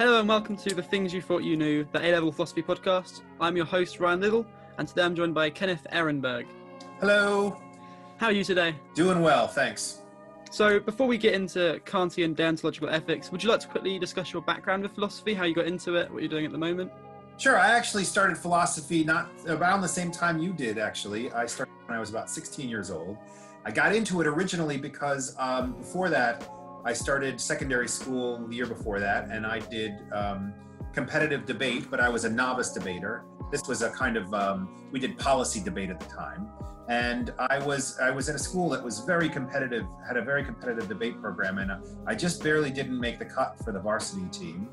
Hello and welcome to the Things You Thought You Knew, the A Level Philosophy podcast. I'm your host, Ryan Little, and today I'm joined by Kenneth Ehrenberg. Hello. How are you today? Doing well, thanks. So, before we get into Kantian deontological ethics, would you like to quickly discuss your background with philosophy, how you got into it, what you're doing at the moment? Sure. I actually started philosophy not around the same time you did, actually. I started when I was about 16 years old. I got into it originally because um, before that, I started secondary school the year before that, and I did um, competitive debate, but I was a novice debater. This was a kind of um, we did policy debate at the time, and I was I was in a school that was very competitive, had a very competitive debate program, and I just barely didn't make the cut for the varsity team.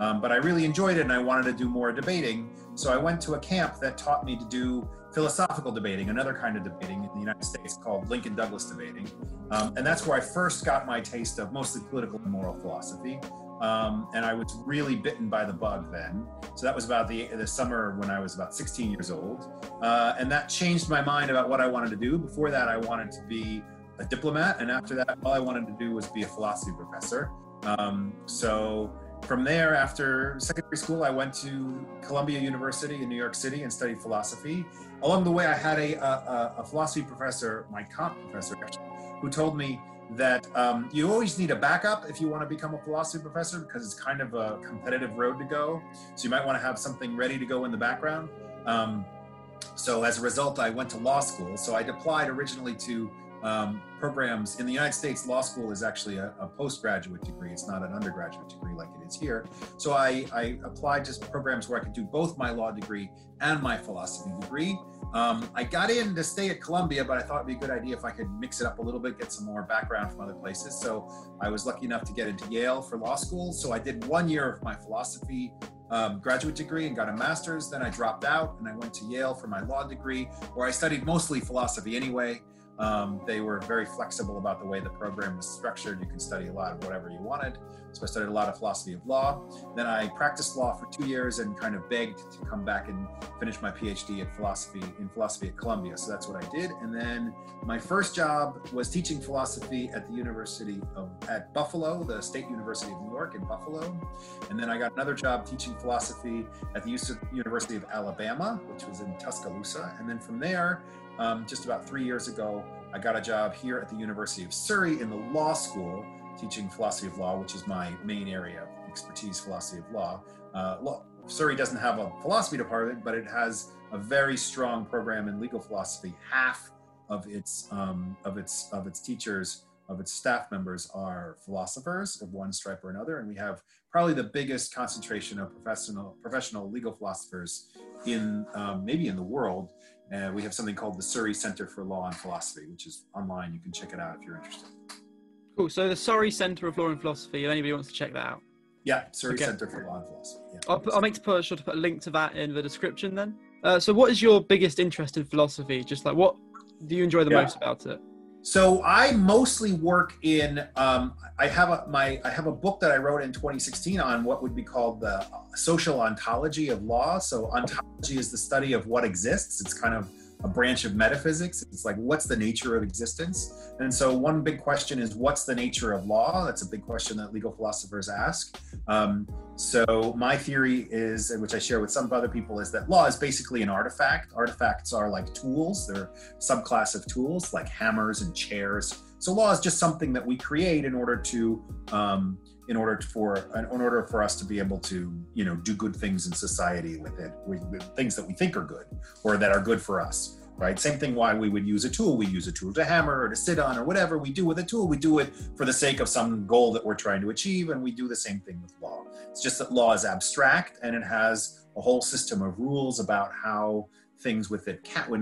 Um, but I really enjoyed it, and I wanted to do more debating. So I went to a camp that taught me to do philosophical debating, another kind of debating in the United States called Lincoln Douglas debating. Um, and that's where I first got my taste of mostly political and moral philosophy. Um, and I was really bitten by the bug then. So that was about the, the summer when I was about 16 years old. Uh, and that changed my mind about what I wanted to do. Before that, I wanted to be a diplomat. And after that, all I wanted to do was be a philosophy professor. Um, so from there, after secondary school, I went to Columbia University in New York City and studied philosophy. Along the way, I had a, a, a philosophy professor, my comp professor, who told me that um, you always need a backup if you want to become a philosophy professor because it's kind of a competitive road to go. So you might want to have something ready to go in the background. Um, so as a result, I went to law school. So I applied originally to um, programs in the United States, law school is actually a, a, postgraduate degree. It's not an undergraduate degree like it is here. So I, I applied to programs where I could do both my law degree and my philosophy degree. Um, I got in to stay at Columbia, but I thought it'd be a good idea if I could mix it up a little bit, get some more background from other places. So I was lucky enough to get into Yale for law school. So I did one year of my philosophy um, graduate degree and got a master's. Then I dropped out and I went to Yale for my law degree, where I studied mostly philosophy anyway. Um, they were very flexible about the way the program was structured. You could study a lot of whatever you wanted. So I studied a lot of philosophy of law. Then I practiced law for two years and kind of begged to come back and finish my PhD at philosophy in philosophy at Columbia. So that's what I did. And then my first job was teaching philosophy at the University of at Buffalo, the State University of New York in Buffalo. And then I got another job teaching philosophy at the University of Alabama, which was in Tuscaloosa. And then from there, um, just about three years ago, I got a job here at the University of Surrey in the law school, teaching philosophy of law, which is my main area of expertise, philosophy of law. Uh, law. Surrey doesn't have a philosophy department, but it has a very strong program in legal philosophy. Half of its um, of its of its teachers of its staff members are philosophers of one stripe or another, and we have probably the biggest concentration of professional professional legal philosophers in um, maybe in the world. Uh, we have something called the Surrey Center for Law and Philosophy, which is online. You can check it out if you're interested. Cool. So the Surrey Center of Law and Philosophy. If anybody wants to check that out. Yeah, Surrey okay. Center for Law and Philosophy. Yeah. I'll, put, I'll make to put, sure to put a link to that in the description then. Uh, so, what is your biggest interest in philosophy? Just like what do you enjoy the yeah. most about it? So I mostly work in. Um, I have a my I have a book that I wrote in 2016 on what would be called the social ontology of law. So ontology is the study of what exists. It's kind of a branch of metaphysics. It's like, what's the nature of existence? And so, one big question is, what's the nature of law? That's a big question that legal philosophers ask. Um, so, my theory is, which I share with some other people, is that law is basically an artifact. Artifacts are like tools, they're subclass of tools like hammers and chairs. So, law is just something that we create in order to um, in order for in order for us to be able to you know do good things in society with it with, with, things that we think are good or that are good for us right? Same thing why we would use a tool. We use a tool to hammer or to sit on or whatever we do with a tool. We do it for the sake of some goal that we're trying to achieve and we do the same thing with law. It's just that law is abstract and it has a whole system of rules about how things within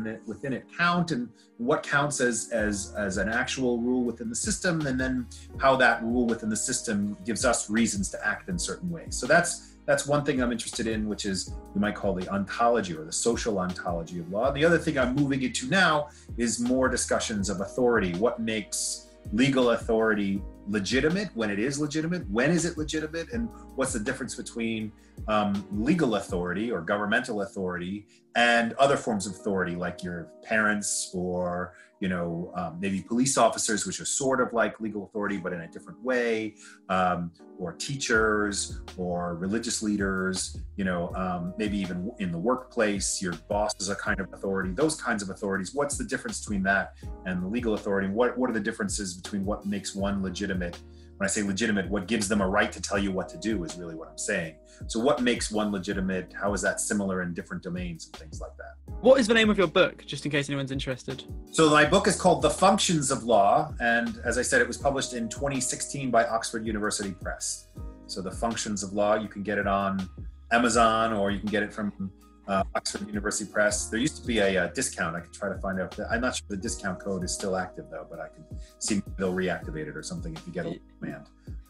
it, within it count and what counts as, as, as an actual rule within the system, and then how that rule within the system gives us reasons to act in certain ways. So that's that's one thing I'm interested in, which is you might call the ontology or the social ontology of law. The other thing I'm moving into now is more discussions of authority. What makes legal authority legitimate when it is legitimate when is it legitimate and what's the difference between um, legal authority or governmental authority and other forms of authority like your parents or you know, um, maybe police officers, which are sort of like legal authority, but in a different way, um, or teachers, or religious leaders, you know, um, maybe even in the workplace, your boss is a kind of authority, those kinds of authorities. What's the difference between that and the legal authority? What, what are the differences between what makes one legitimate? When I say legitimate, what gives them a right to tell you what to do is really what I'm saying. So, what makes one legitimate? How is that similar in different domains and things like that? What is the name of your book, just in case anyone's interested? So, my book is called The Functions of Law. And as I said, it was published in 2016 by Oxford University Press. So, The Functions of Law, you can get it on Amazon or you can get it from uh, Oxford University Press. There used to be a, uh, discount. I could try to find out. I'm not sure the discount code is still active though, but I can see they'll reactivate it or something if you get a command.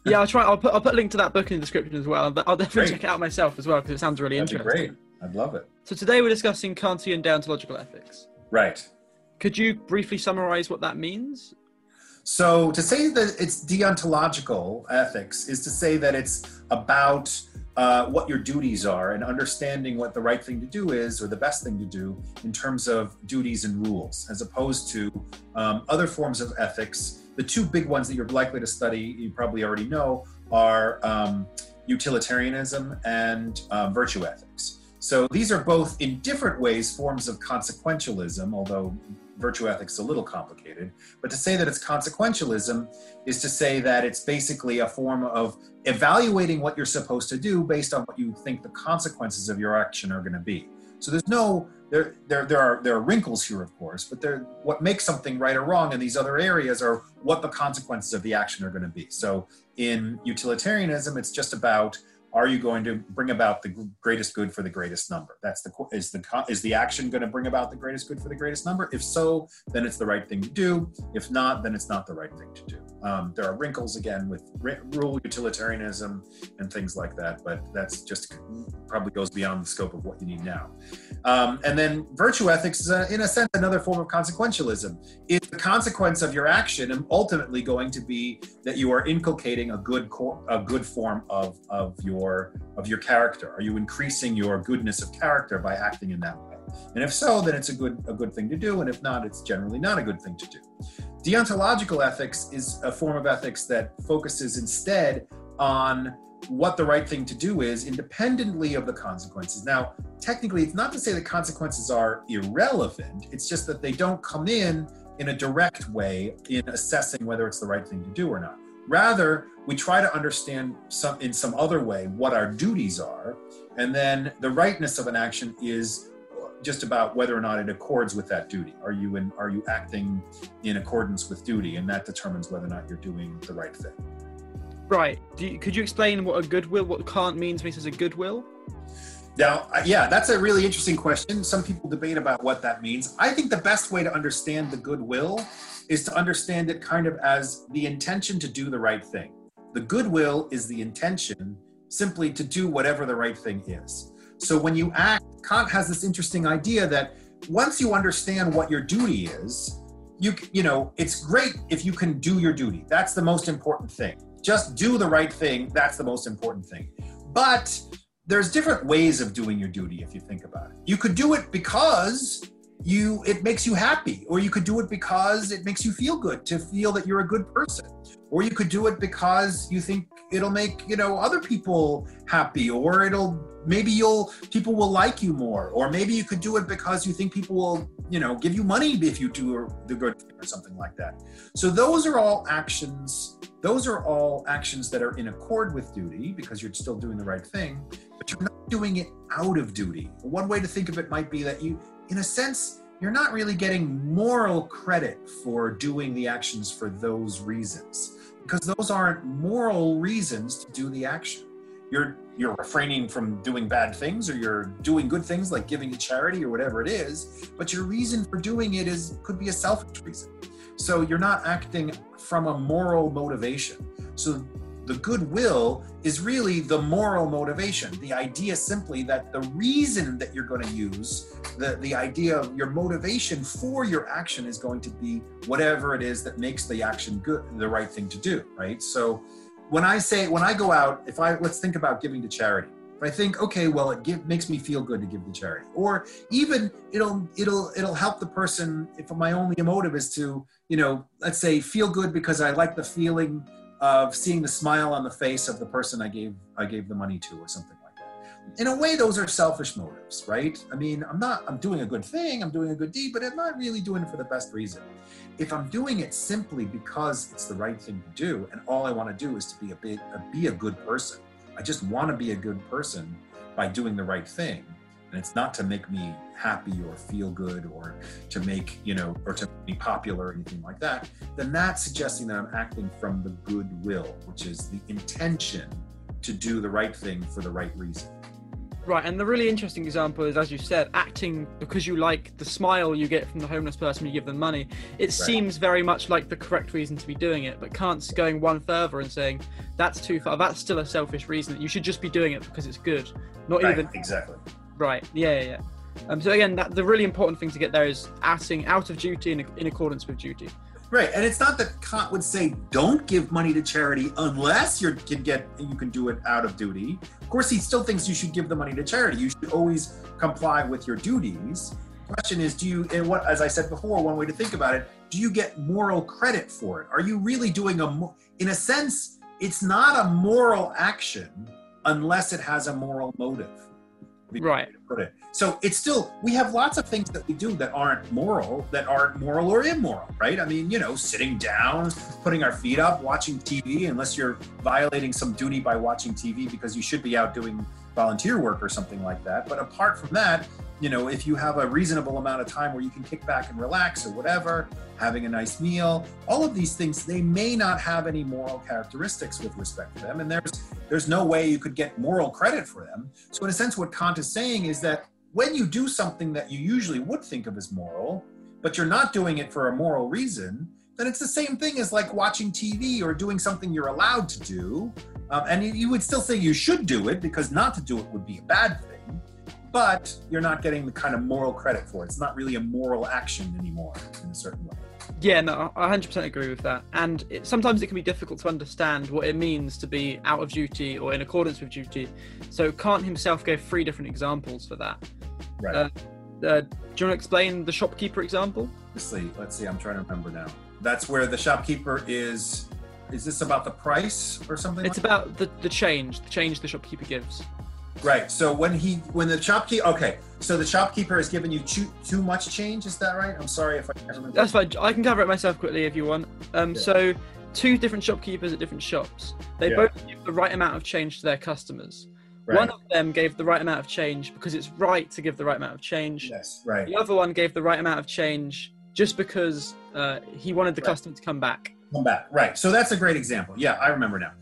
yeah, I'll try. I'll put I'll put a link to that book in the description as well. I'll definitely great. check it out myself as well because it sounds really That'd interesting. great. I'd love it. So today we're discussing Kantian deontological ethics. Right. Could you briefly summarize what that means? So to say that it's deontological ethics is to say that it's about uh, what your duties are and understanding what the right thing to do is or the best thing to do in terms of duties and rules, as opposed to um, other forms of ethics. The two big ones that you're likely to study, you probably already know, are um, utilitarianism and um, virtue ethics. So these are both in different ways forms of consequentialism, although virtue ethics is a little complicated. But to say that it's consequentialism is to say that it's basically a form of evaluating what you're supposed to do based on what you think the consequences of your action are going to be. So there's no there there there are there are wrinkles here, of course, but there what makes something right or wrong in these other areas are what the consequences of the action are going to be. So in utilitarianism, it's just about are you going to bring about the greatest good for the greatest number? That's the is the is the action going to bring about the greatest good for the greatest number? If so then it's the right thing to do. If not then it's not the right thing to do um, there are wrinkles again with rule utilitarianism and things like that but that's just probably goes beyond the scope of what you need now um, and then virtue ethics is a, in a sense another form of consequentialism is the consequence of your action ultimately going to be that you are inculcating a good core, a good form of of your of your character? Are you increasing your goodness of character by acting in that way? And if so, then it's a good a good thing to do, and if not, it's generally not a good thing to do. Deontological ethics is a form of ethics that focuses instead on what the right thing to do is independently of the consequences. Now, technically, it's not to say that consequences are irrelevant, it's just that they don't come in in a direct way in assessing whether it's the right thing to do or not. Rather, we try to understand some in some other way what our duties are, and then the rightness of an action is just about whether or not it accords with that duty. Are you in are you acting in accordance with duty, and that determines whether or not you're doing the right thing. Right. You, could you explain what a goodwill, what Kant means when he says a goodwill? Now, uh, yeah, that's a really interesting question. Some people debate about what that means. I think the best way to understand the goodwill is to understand it kind of as the intention to do the right thing. The goodwill is the intention simply to do whatever the right thing is. So when you act, Kant has this interesting idea that once you understand what your duty is, you you know, it's great if you can do your duty. That's the most important thing. Just do the right thing, that's the most important thing. But there's different ways of doing your duty if you think about it. You could do it because you it makes you happy or you could do it because it makes you feel good to feel that you're a good person. Or you could do it because you think it'll make you know other people happy or it'll maybe you'll people will like you more. Or maybe you could do it because you think people will you know give you money if you do the good thing or something like that. So those are all actions those are all actions that are in accord with duty because you're still doing the right thing but you're not doing it out of duty. One way to think of it might be that you in a sense, you're not really getting moral credit for doing the actions for those reasons because those aren't moral reasons to do the action. You're you're refraining from doing bad things or you're doing good things like giving to charity or whatever it is, but your reason for doing it is could be a selfish reason. So you're not acting from a moral motivation. So the goodwill is really the moral motivation. The idea simply that the reason that you're going to use, the, the idea of your motivation for your action is going to be whatever it is that makes the action good, the right thing to do, right? So when I say, when I go out, if I, let's think about giving to charity. if I think, okay, well, it give, makes me feel good to give to charity, or even it'll it'll it'll help the person if my only motive is to, you know, let's say feel good because I like the feeling of seeing the smile on the face of the person I gave I gave the money to, or something like that. In a way, those are selfish motives, right? I mean, I'm not I'm doing a good thing, I'm doing a good deed, but I'm not really doing it for the best reason. If I'm doing it simply because it's the right thing to do, and all I want to do is to be a be a good person I just want to be a good person by doing the right thing. And it's not to make me happy or feel good or to make, you know, or to be popular or anything like that, then that's suggesting that I'm acting from the goodwill, which is the intention to do the right thing for the right reason. Right, and the really interesting example is, as you said, acting because you like the smile you get from the homeless person you give them money. It right. seems very much like the correct reason to be doing it, but Kant's going one further and saying that's too far. That's still a selfish reason. You should just be doing it because it's good, not right, even exactly. Right. Yeah. Yeah. Um, so again, that, the really important thing to get there is acting out of duty in, in accordance with duty. Right, and it's not that Kant would say don't give money to charity unless you can get you can do it out of duty. Of course, he still thinks you should give the money to charity. You should always comply with your duties. Question is, do you? And what, as I said before, one way to think about it: do you get moral credit for it? Are you really doing a? In a sense, it's not a moral action unless it has a moral motive. Right. Put it. So it's still we have lots of things that we do that aren't moral, that aren't moral or immoral, right? I mean, you know, sitting down, putting our feet up, watching TV, unless you're violating some duty by watching TV because you should be out doing volunteer work or something like that. But apart from that, you know, if you have a reasonable amount of time where you can kick back and relax or whatever, having a nice meal, all of these things, they may not have any moral characteristics with respect to them. And there's there's no way you could get moral credit for them. So in a sense, what Kant is saying is that when you do something that you usually would think of as moral, but you're not doing it for a moral reason, then it's the same thing as like watching TV or doing something you're allowed to do. Um, and you would still say you should do it because not to do it would be a bad thing, but you're not getting the kind of moral credit for it. It's not really a moral action anymore in a certain way. Yeah, no, I 100% agree with that. And it, sometimes it can be difficult to understand what it means to be out of duty or in accordance with duty. So Kant himself gave three different examples for that. Right. Uh, uh, do you want to explain the shopkeeper example? Let's see. Let's see. I'm trying to remember now. That's where the shopkeeper is. Is this about the price or something? It's like about the, the change, the change the shopkeeper gives. Right. So when he when the shopkeeper okay, so the shopkeeper has given you too, too much change. Is that right? I'm sorry if I can't remember. That's fine. I can cover it myself quickly if you want. Um, yeah. so two different shopkeepers at different shops. They yeah. both give the right amount of change to their customers. Right. One of them gave the right amount of change because it's right to give the right amount of change. Yes, right. The other one gave the right amount of change just because uh, he wanted the right. customer to come back. Come back, right. So that's a great example. Yeah, I remember now.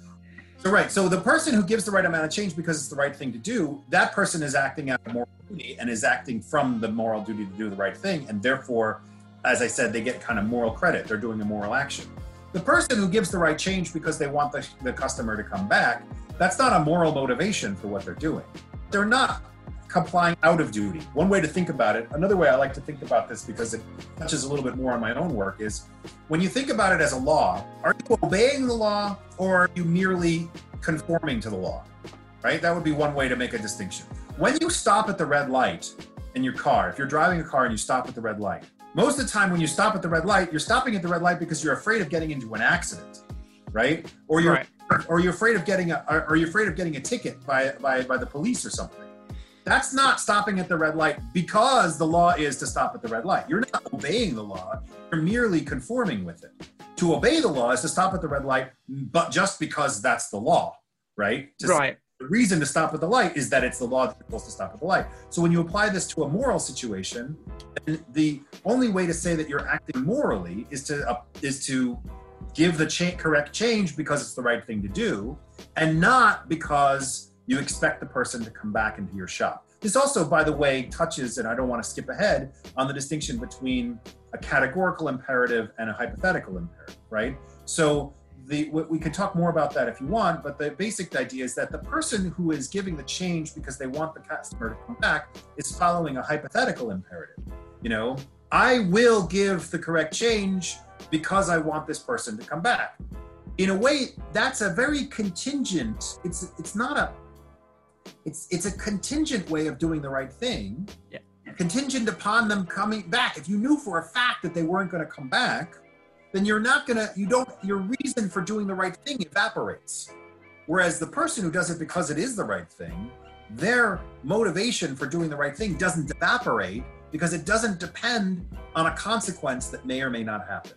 So right, so the person who gives the right amount of change because it's the right thing to do, that person is acting out of moral duty and is acting from the moral duty to do the right thing, and therefore, as I said, they get kind of moral credit. They're doing a moral action. The person who gives the right change because they want the, the customer to come back, that's not a moral motivation for what they're doing. They're not complying out of duty. One way to think about it, another way I like to think about this because it touches a little bit more on my own work, is when you think about it as a law, are you obeying the law or are you merely conforming to the law? Right? That would be one way to make a distinction. When you stop at the red light in your car, if you're driving a car and you stop at the red light, most of the time when you stop at the red light, you're stopping at the red light because you're afraid of getting into an accident, right? Or you're right. or you're afraid of getting a or you're afraid of getting a ticket by by by the police or something that's not stopping at the red light because the law is to stop at the red light. You're not obeying the law, you're merely conforming with it. To obey the law is to stop at the red light, but just because that's the law, right? Right. The reason to stop at the light is that it's the law that's supposed to stop at the light. So when you apply this to a moral situation, the only way to say that you're acting morally is to uh, is to give the cha- correct change because it's the right thing to do, and not because you expect the person to come back into your shop. This also, by the way, touches, and I don't want to skip ahead, on the distinction between a categorical imperative and a hypothetical imperative, right? So the, we can talk more about that if you want, but the basic idea is that the person who is giving the change because they want the customer to come back is following a hypothetical imperative. You know, I will give the correct change because I want this person to come back. In a way, that's a very contingent. It's it's not a it's it's a contingent way of doing the right thing. Yeah. Contingent upon them coming back. If you knew for a fact that they weren't going to come back, then you're not going to you don't your reason for doing the right thing evaporates. Whereas the person who does it because it is the right thing, their motivation for doing the right thing doesn't evaporate because it doesn't depend on a consequence that may or may not happen.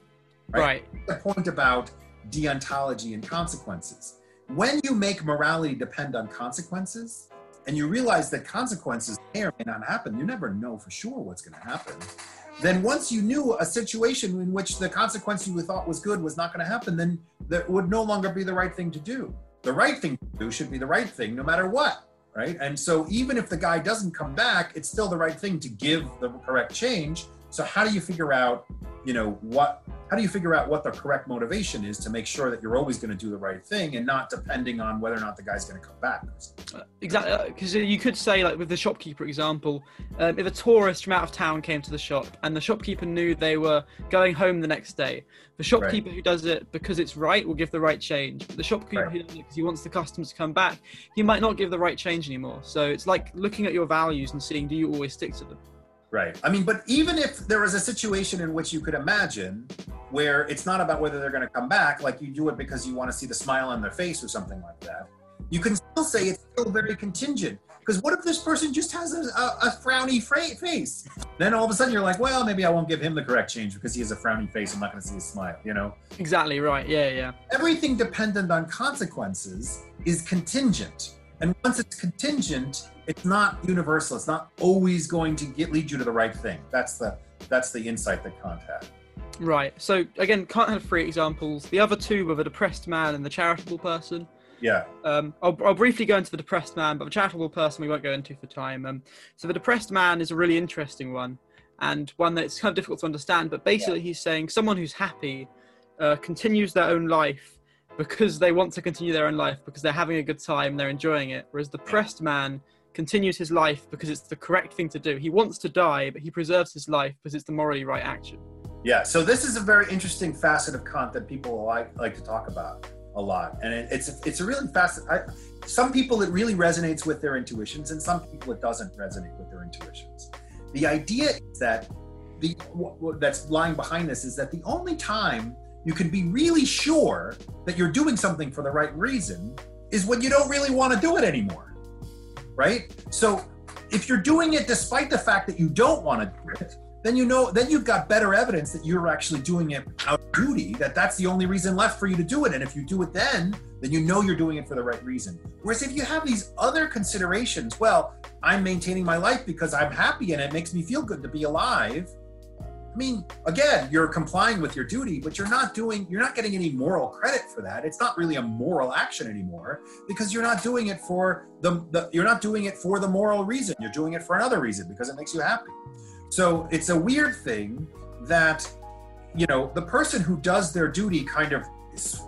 Right. The point about deontology and consequences. When you make morality depend on consequences, and you realize that consequences may or may not happen, you never know for sure what's going to happen. Then, once you knew a situation in which the consequence you thought was good was not going to happen, then that would no longer be the right thing to do. The right thing to do should be the right thing no matter what right? And so even if the guy doesn't come back, it's still the right thing to give the correct change. So how do you figure out, you know, what how do you figure out what the correct motivation is to make sure that you're always going to do the right thing and not depending on whether or not the guy's going to come back? Uh, exactly, because uh, you could say, like with the shopkeeper example, um, if a tourist from out of town came to the shop and the shopkeeper knew they were going home the next day, the shopkeeper right. who does it because it's right will give the right change. But the shopkeeper right. who does it because he wants the customers to come back, he might not give the right change anymore. So it's like looking at your values and seeing do you always stick to them. Right. I mean, but even if there was a situation in which you could imagine where it's not about whether they're going to come back, like you do it because you want to see the smile on their face or something like that, you can still say it's still very contingent. Because what if this person just has a, a, a frowny fra- face? Then all of a sudden you're like, well, maybe I won't give him the correct change because he has a frowny face. I'm not going to see his smile, you know? Exactly right. Yeah, yeah. Everything dependent on consequences is contingent. And once it's contingent, it's not universal. It's not always going to get lead you to the right thing. That's the that's the insight that Kant had. Right. So again, Kant had three examples. The other two were the depressed man and the charitable person. Yeah. Um, I'll, I'll briefly go into the depressed man, but the charitable person we won't go into for time. Um, so the depressed man is a really interesting one, and one that's kind of difficult to understand. But basically, yeah. he's saying someone who's happy uh, continues their own life because they want to continue their own life because they're having a good time, they're enjoying it. Whereas the depressed man continues his life because it's the correct thing to do. He wants to die, but he preserves his life because it's the morally right action. Yeah, so this is a very interesting facet of Kant that people like like to talk about a lot, and it, it's it's a really. I, some people it really resonates with their intuitions, and some people it doesn't resonate with their intuitions. The idea is that the that's lying behind this is that the only time you can be really sure that you're doing something for the right reason is when you don't really want to do it anymore right? So if you're doing it despite the fact that you don't want to do it, then you know then you've got better evidence that you're actually doing it out of duty that that's the only reason left for you to do it and if you do it then then you know you're doing it for the right reason whereas if you have these other considerations well i'm maintaining my life because i'm happy and it makes me feel good to be alive I mean, again, you're complying with your duty, but you're not doing, you're not getting any moral credit for that. It's not really a moral action anymore because you're not doing it for the, the you're not doing it for the moral reason. You're doing it for another reason because it makes you happy. So it's a weird thing that, you know, the person who does their duty kind of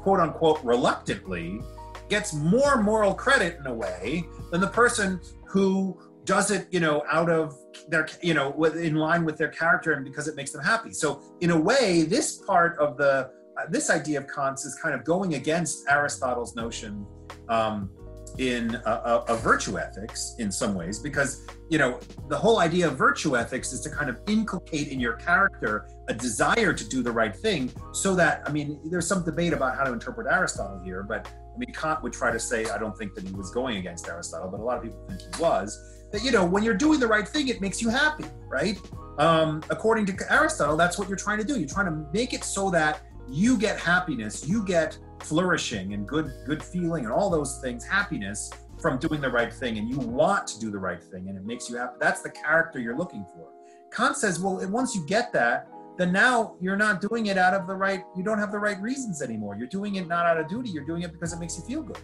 quote unquote reluctantly gets more moral credit in a way than the person who does it, you know, out of their, you know, in line with their character and because it makes them happy. So in a way, this part of the, uh, this idea of Kant's is kind of going against Aristotle's notion um, in a, a, a, virtue ethics in some ways, because you know the whole idea of virtue ethics is to kind of inculcate in your character a desire to do the right thing, so that I mean, there's some debate about how to interpret Aristotle here, but I mean, Kant would try to say I don't think that he was going against Aristotle, but a lot of people think he was. That you know when you're doing the right thing it makes you happy right? Um, according to aristotle that's what you're trying to do. You're trying to make it so that you get happiness you get flourishing and good good feeling and all those things happiness from doing the right thing and you want to do the right thing and it makes you happy. That's the character you're looking for. Kant says well once you get that then now you're not doing it out of the right you don't have the right reasons anymore you're doing it not out of duty you're doing it because it makes you feel good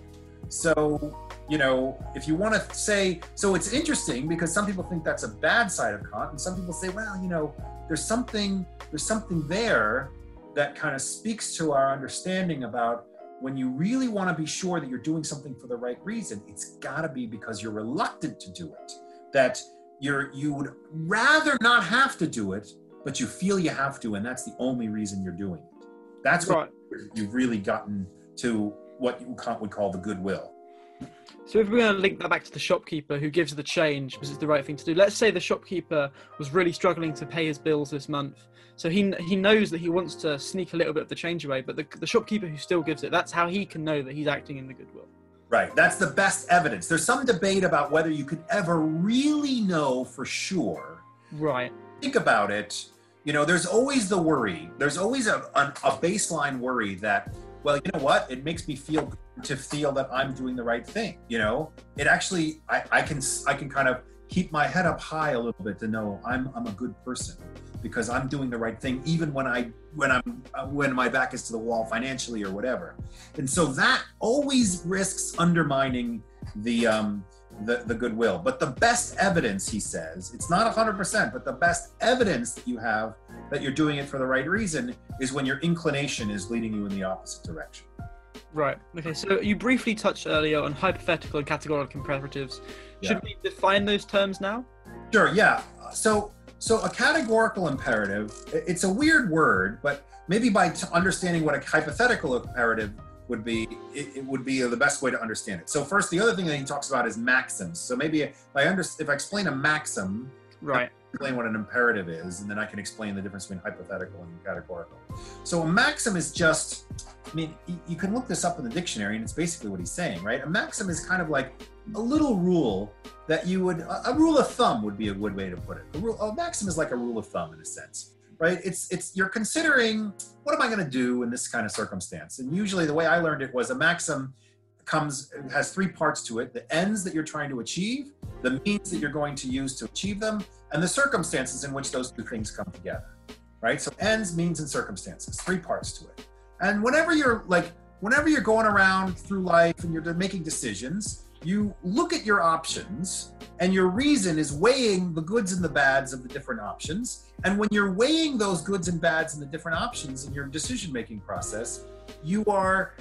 so, you know, if you want to say, so it's interesting because some people think that's a bad side of Kant, and some people say, well, you know, there's something, there's something there that kind of speaks to our understanding about when you really want to be sure that you're doing something for the right reason, it's got to be because you're reluctant to do it. That you're you would rather not have to do it, but you feel you have to, and that's the only reason you're doing it. That's right. what you've really gotten to what Kant would call the goodwill. So if we're going to link that back to the shopkeeper who gives the change because it's the right thing to do. Let's say the shopkeeper was really struggling to pay his bills this month. So he he knows that he wants to sneak a little bit of the change away, but the, the shopkeeper who still gives it, that's how he can know that he's acting in the goodwill. Right. That's the best evidence. There's some debate about whether you could ever really know for sure. Right. Think about it. You know, there's always the worry. There's always a, a, a baseline worry that, well, you know what? It makes me feel good to feel that I'm doing the right thing. You know, it actually I, I can I can kind of keep my head up high a little bit to know I'm I'm a good person because I'm doing the right thing even when I when I'm uh, when my back is to the wall financially or whatever. And so that always risks undermining the um the, the goodwill. But the best evidence, he says, it's not 100%, but the best evidence that you have that you're doing it for the right reason is when your inclination is leading you in the opposite direction. Right. Okay. So you briefly touched earlier on hypothetical and categorical imperatives. Should yeah. we define those terms now? Sure. Yeah. So so a categorical imperative, it's a weird word, but maybe by t- understanding what a hypothetical imperative would be, it, it, would be the best way to understand it. So first, the other thing that he talks about is maxims. So maybe if I under, if I explain a maxim, right explain what an imperative is, and then I can explain the difference between hypothetical and categorical. So a maxim is just, I mean, you can look this up in the dictionary, and it's basically what he's saying, right? A maxim is kind of like a little rule that you would, a rule of thumb would be a good way to put it. A, rule, a maxim is like a rule of thumb in a sense, right? It's, it's, you're considering, what am I going to do in this kind of circumstance? And usually the way I learned it was a maxim comes has three parts to it the ends that you're trying to achieve the means that you're going to use to achieve them and the circumstances in which those two things come together right so ends means and circumstances three parts to it and whenever you're like whenever you're going around through life and you're making decisions you look at your options and your reason is weighing the goods and the bads of the different options and when you're weighing those goods and bads and the different options in your decision making process you are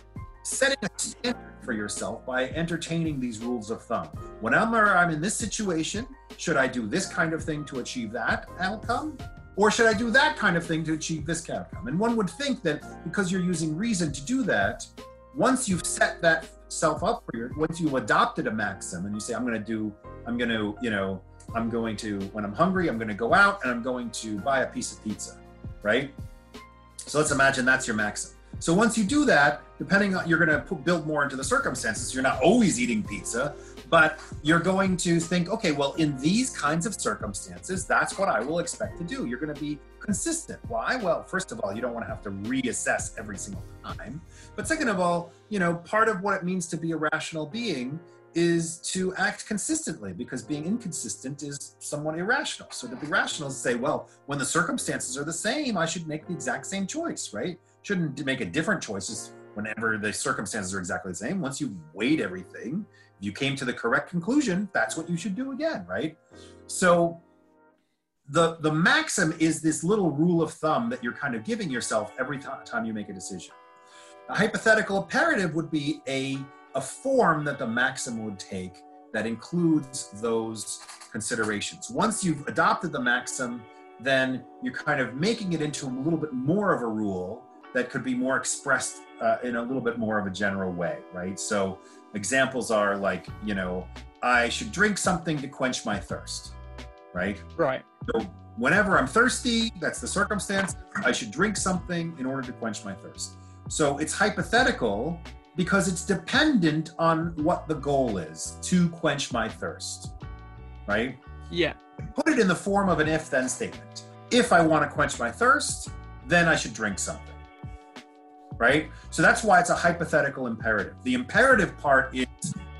setting a standard for yourself by entertaining these rules of thumb. Whenever I'm in this situation, should I do this kind of thing to achieve that outcome? Or should I do that kind of thing to achieve this outcome? And one would think that because you're using reason to do that, once you've set that self up for your, once you've adopted a maxim and you say, I'm going to do, I'm going to, you know, I'm going to, when I'm hungry, I'm going to go out and I'm going to buy a piece of pizza, right? So let's imagine that's your maxim. So once you do that, depending on you're going to build more into the circumstances. You're not always eating pizza, but you're going to think, okay, well, in these kinds of circumstances, that's what I will expect to do. You're going to be consistent. Why? Well, first of all, you don't want to have to reassess every single time. But second of all, you know, part of what it means to be a rational being is to act consistently because being inconsistent is somewhat irrational. So to be rational is to say, well, when the circumstances are the same, I should make the exact same choice, right? shouldn't make a different choices whenever the circumstances are exactly the same. Once you've weighed everything, if you came to the correct conclusion, that's what you should do again, right? So the the maxim is this little rule of thumb that you're kind of giving yourself every time you make a decision. A hypothetical imperative would be a a form that the maxim would take that includes those considerations. Once you've adopted the maxim, then you're kind of making it into a little bit more of a rule that could be more expressed uh, in a little bit more of a general way, right? So examples are like, you know, I should drink something to quench my thirst, right? Right. So whenever I'm thirsty, that's the circumstance, I should drink something in order to quench my thirst. So it's hypothetical because it's dependent on what the goal is to quench my thirst, right? Yeah. Put it in the form of an if then statement. If I want to quench my thirst, then I should drink something right? So that's why it's a hypothetical imperative. The imperative part is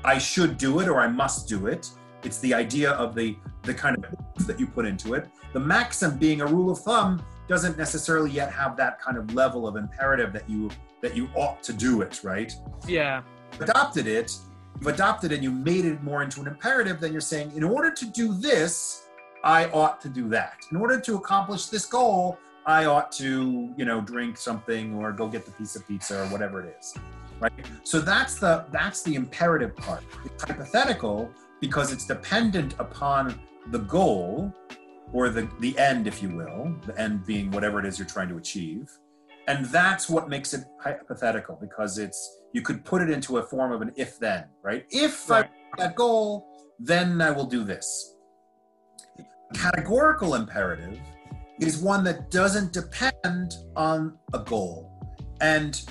I should do it or I must do it. It's the idea of the the kind of that you put into it. The maxim being a rule of thumb doesn't necessarily yet have that kind of level of imperative that you that you ought to do it, right? Yeah. Adopted it, you've adopted and you made it more into an imperative, then you're saying, in order to do this, I ought to do that. In order to accomplish this goal, I ought to, you know, drink something or go get the piece of pizza or whatever it is. Right? So that's the that's the imperative part. It's hypothetical because it's dependent upon the goal or the the end, if you will, the end being whatever it is you're trying to achieve. And that's what makes it hypothetical because it's you could put it into a form of an if then, right? If right. I that goal, then I will do this. Categorical imperative is one that doesn't depend on a goal. And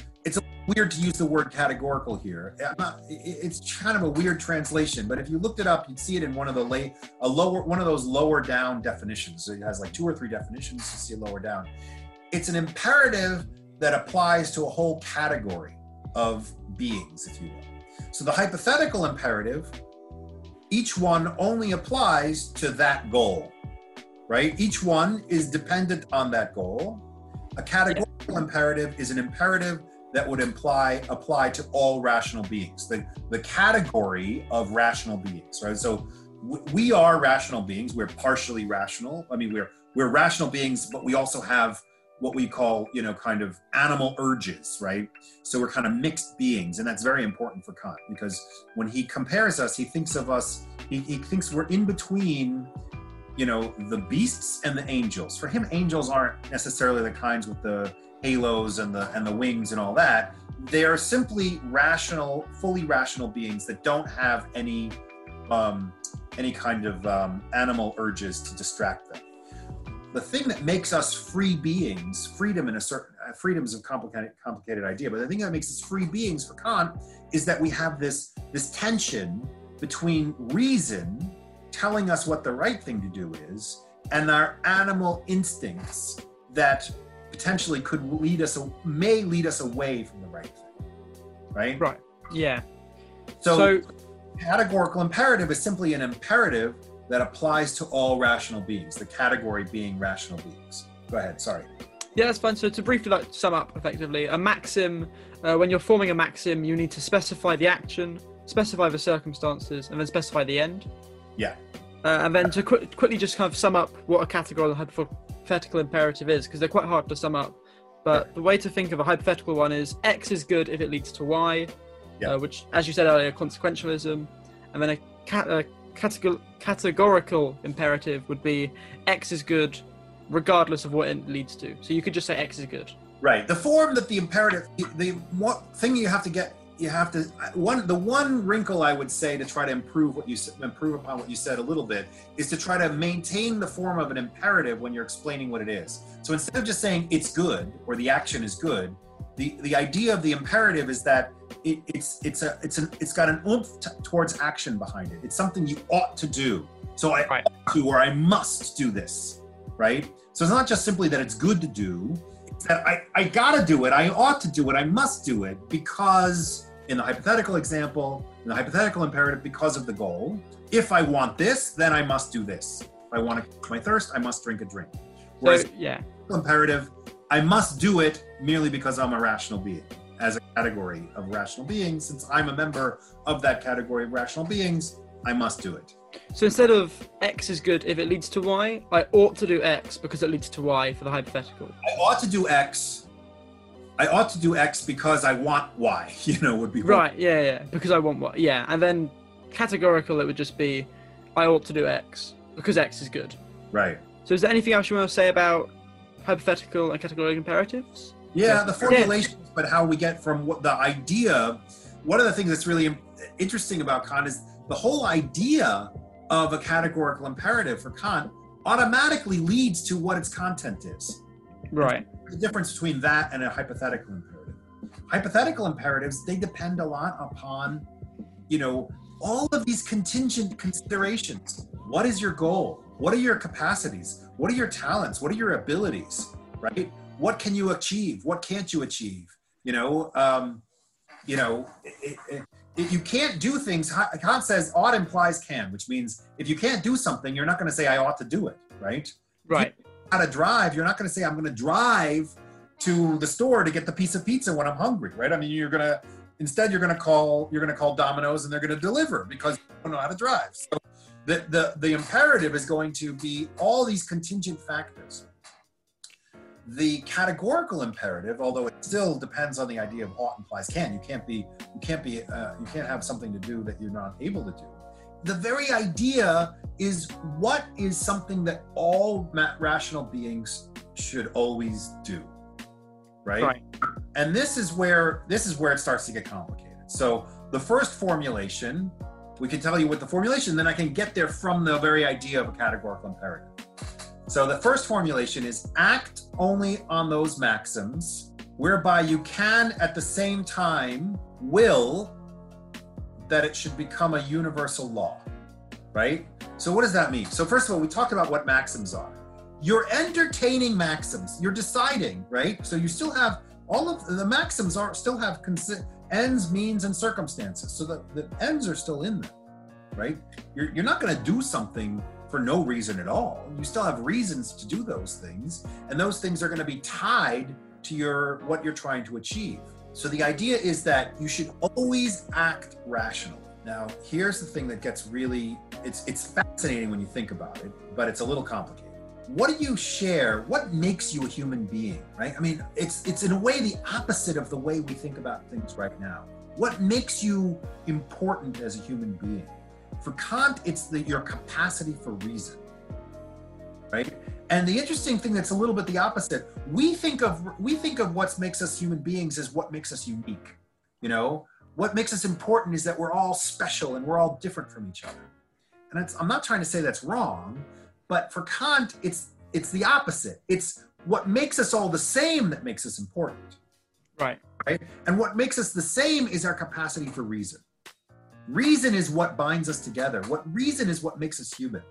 weird to use the word categorical here. Uh, it's kind of a weird translation, but if you looked it up, you'd see it in one of the lay, a lower, one of those lower down definitions. So it has like two or three definitions. You see lower down. It's an imperative that applies to a whole category of beings, if you will. So the hypothetical imperative, each one only applies to that goal, right? Each one is dependent on that goal. A categorical imperative is an imperative that would imply apply to all rational beings, the, the category of rational beings, right? So we are rational beings. We're partially rational. I mean, we're we're rational beings, but we also have what we call, you know, kind of animal urges, right? So we're kind of mixed beings, and that's very important for Kant because when he compares us, he thinks of us, he, he thinks we're in between, you know, the beasts and the angels. For him, angels aren't necessarily the kinds with the halos and the and the wings and all that. They are simply rational, fully rational beings that don't have any um, any kind of um, animal urges to distract them the thing that makes us free beings, freedom in a certain uh, freedom is a complicated complicated idea, but the thing that makes us free beings for Kant is that we have this this tension between reason telling us what the right thing to do is and our animal instincts that potentially could lead us may lead us away from the right thing. Right? Right. Yeah. So, so categorical imperative is simply an imperative that applies to all rational beings, the category being rational beings. Go ahead, sorry. Yeah, that's fine. So to briefly like, sum up effectively, a maxim, uh, when you're forming a maxim, you need to specify the action, specify the circumstances, and then specify the end. Yeah. Uh, and then to qu- quickly just kind of sum up what a categorical hypothetical imperative is, because they're quite hard to sum up. But the way to think of a hypothetical one is X is good if it leads to Y, yeah. uh, which, as you said earlier, consequentialism. And then a, ca- a categorical imperative would be X is good regardless of what it leads to. So you could just say X is good. Right. The form that the imperative, the, the what thing you have to get, you have to one. The one wrinkle I would say to try to improve what you improve upon what you said a little bit is to try to maintain the form of an imperative when you're explaining what it is. So instead of just saying it's good or the action is good, the the idea of the imperative is that it, it's it's a it's an it's got an oomph t- towards action behind it. It's something you ought to do. So I right. ought to or I must do this, right? So it's not just simply that it's good to do. It's that I I gotta do it. I ought to do it. I must do it because in the hypothetical example, in the hypothetical imperative, because of the goal. If I want this, then I must do this. If I want to quench my thirst, I must drink a drink. Whereas so, yeah, imperative I must do it merely because I'm a rational being, as a category of rational beings. Since I'm a member of that category of rational beings, I must do it. So instead of X is good if it leads to Y, I ought to do X because it leads to Y for the hypothetical. I ought to do X. I ought to do X because I want Y. You know, would be right. Yeah, yeah. Because I want Y. Yeah, and then categorical, it would just be I ought to do X because X is good. Right. So is there anything else you want to say about hypothetical and categorical imperatives? Yeah, the formulations, yeah. but how we get from what the idea. One of the things that's really interesting about Kant is the whole idea of a categorical imperative for Kant automatically leads to what its content is. Right. The difference between that and a hypothetical imperative. Hypothetical imperatives, they depend a lot upon, you know, all of these contingent considerations. What is your goal? What are your capacities? What are your talents? What are your abilities? Right? What can you achieve? What can't you achieve? You know, um, you know, it, it, it, you can't do things. Kant says ought implies can, which means if you can't do something, you're not going to say I ought to do it. Right? Right. How to drive? You're not going to say I'm going to drive to the store to get the piece of pizza when I'm hungry. Right? I mean, you're going to instead you're going to call you're going to call Domino's and they're going to deliver because you don't know how to drive. So the, the, the imperative is going to be all these contingent factors. The categorical imperative, although it still depends on the idea of ought implies can, you can't be, you can't be, uh, you can't have something to do that you're not able to do. The very idea is what is something that all rational beings should always do, right? Right. And this is where this is where it starts to get complicated. So the first formulation, we can tell you what the formulation, then I can get there from the very idea of a categorical imperative. So the first formulation is act only on those maxims whereby you can at the same time will that it should become a universal law, right? So what does that mean? So first of all, we talked about what maxims are. You're entertaining maxims. You're deciding, right? So you still have all of the maxims are still have consi- ends, means, and circumstances. So the, the ends are still in there, right? You're, you're not going to do something for no reason at all. You still have reasons to do those things, and those things are going to be tied to your what you're trying to achieve. So the idea is that you should always act rationally. Now, here's the thing that gets really it's it's fascinating when you think about it, but it's a little complicated. What do you share? What makes you a human being, right? I mean, it's it's in a way the opposite of the way we think about things right now. What makes you important as a human being? For Kant, it's the, your capacity for reason, right? And the interesting thing that's a little bit the opposite. We think of we think of what makes us human beings as what makes us unique. You know, what makes us important is that we're all special and we're all different from each other. And I'm not trying to say that's wrong, but for Kant, it's it's the opposite. It's what makes us all the same that makes us important. Right. Right. And what makes us the same is our capacity for reason. Reason is what binds us together. What reason is what makes us human.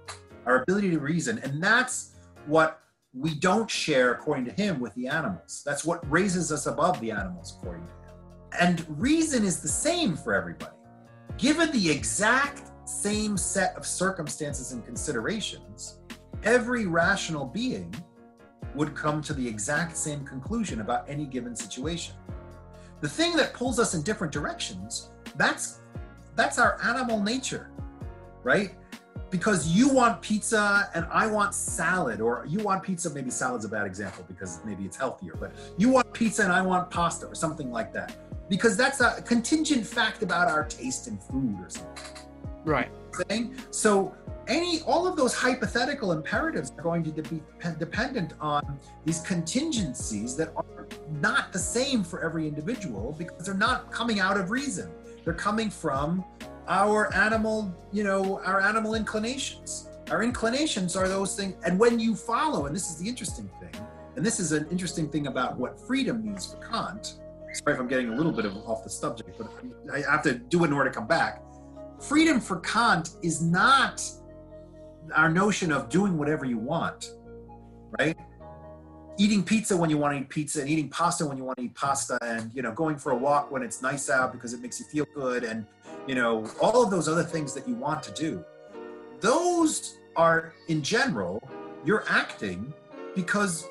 Our ability to reason. And that's what we don't share, according to him, with the animals. That's what raises us above the animals, according to him. And reason is the same for everybody. Given the exact same set of circumstances and considerations, every rational being would come to the exact same conclusion about any given situation. The thing that pulls us in different directions, that's that's our animal nature, right? Because you want pizza and I want salad, or you want pizza, maybe salad's a bad example because maybe it's healthier, but you want pizza and I want pasta or something like that. Because that's a contingent fact about our taste in food or something. Right. So any all of those hypothetical imperatives are going to be dependent on these contingencies that are not the same for every individual because they're not coming out of reason. They're coming from our animal, you know, our animal inclinations. Our inclinations are those things. And when you follow, and this is the interesting thing, and this is an interesting thing about what freedom means for Kant. Sorry if I'm getting a little bit of off the subject, but I have to do it in order to come back. Freedom for Kant is not our notion of doing whatever you want, right? Eating pizza when you want to eat pizza and eating pasta when you want to eat pasta and you know going for a walk when it's nice out because it makes you feel good and you know, all of those other things that you want to do. Those are, in general, you're acting because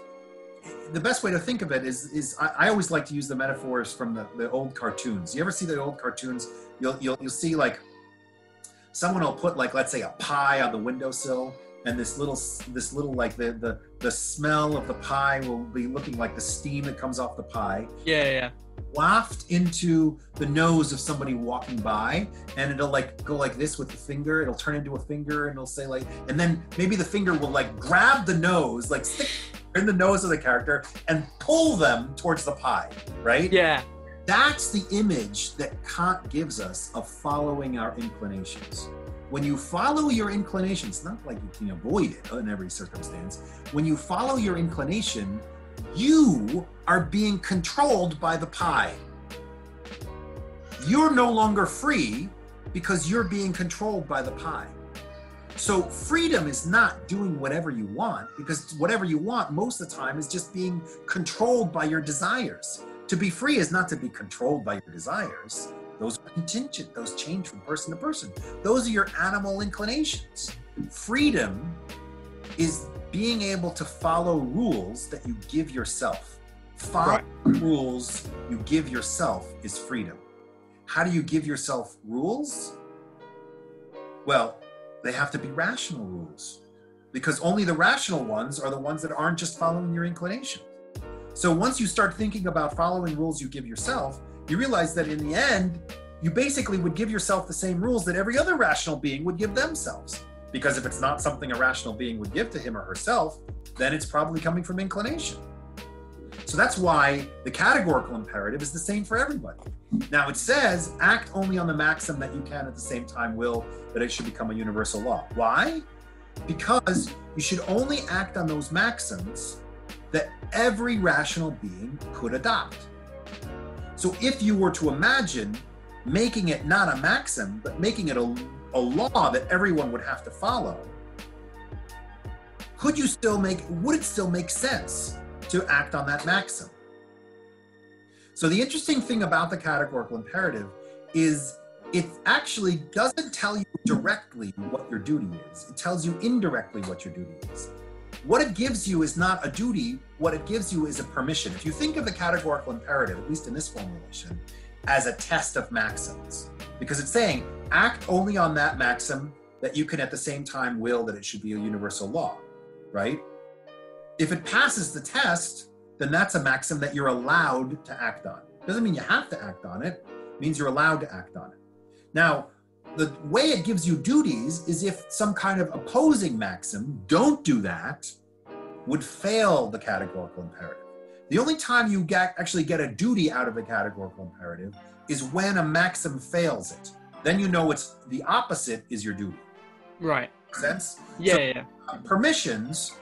the best way to think of it is, is I, I always like to use the metaphors from the, the old cartoons. You ever see the old cartoons? You'll, you'll, you'll see like someone will put like, let's say a pie on the windowsill and this little this little like the the the smell of the pie will be looking like the steam that comes off the pie. Yeah, yeah. Waft into the nose of somebody walking by and it'll like go like this with the finger. It'll turn into a finger and it'll say like and then maybe the finger will like grab the nose like stick in the nose of the character and pull them towards the pie right? Yeah. That's the image that kant gives us of following our inclinations when you follow your inclinations not like you can avoid it in every circumstance when you follow your inclination you are being controlled by the pie. You're no longer free because you're being controlled by the pie. So freedom is not doing whatever you want because whatever you want most of the time is just being controlled by your desires. To be free is not to be controlled by your desires. Those are contingent, those change from person to person. Those are your animal inclinations. Freedom is being able to follow rules that you give yourself. Follow right. rules you give yourself is freedom. How do you give yourself rules? Well, they have to be rational rules because only the rational ones are the ones that aren't just following your inclination. So once you start thinking about following rules you give yourself, you realize that in the end, you basically would give yourself the same rules that every other rational being would give themselves. Because if it's not something a rational being would give to him or herself, then it's probably coming from inclination. So that's why the categorical imperative is the same for everybody. Now it says act only on the maxim that you can at the same time will that it should become a universal law. Why? Because you should only act on those maxims that every rational being could adopt. So if you were to imagine making it not a maxim, but making it a, a law that everyone would have to follow, could you still make, would it still make sense to act on that maxim? So the interesting thing about the categorical imperative is it actually doesn't tell you directly what your duty is. It tells you indirectly what your duty is. What it gives you is not a duty, what it gives you is a permission. If you think of the categorical imperative, at least in this formulation, as a test of maxims, because it's saying act only on that maxim that you can at the same time will that it should be a universal law, right? If it passes the test, then that's a maxim that you're allowed to act on. Doesn't mean you have to act on it, it means you're allowed to act on it. Now, the way it gives you duties is if some kind of opposing maxim, don't do that, would fail the categorical imperative. The only time you get, actually get a duty out of a categorical imperative is when a maxim fails it. Then you know it's the opposite is your duty. Right. Sense? Yeah, So, yeah. uh, permissions,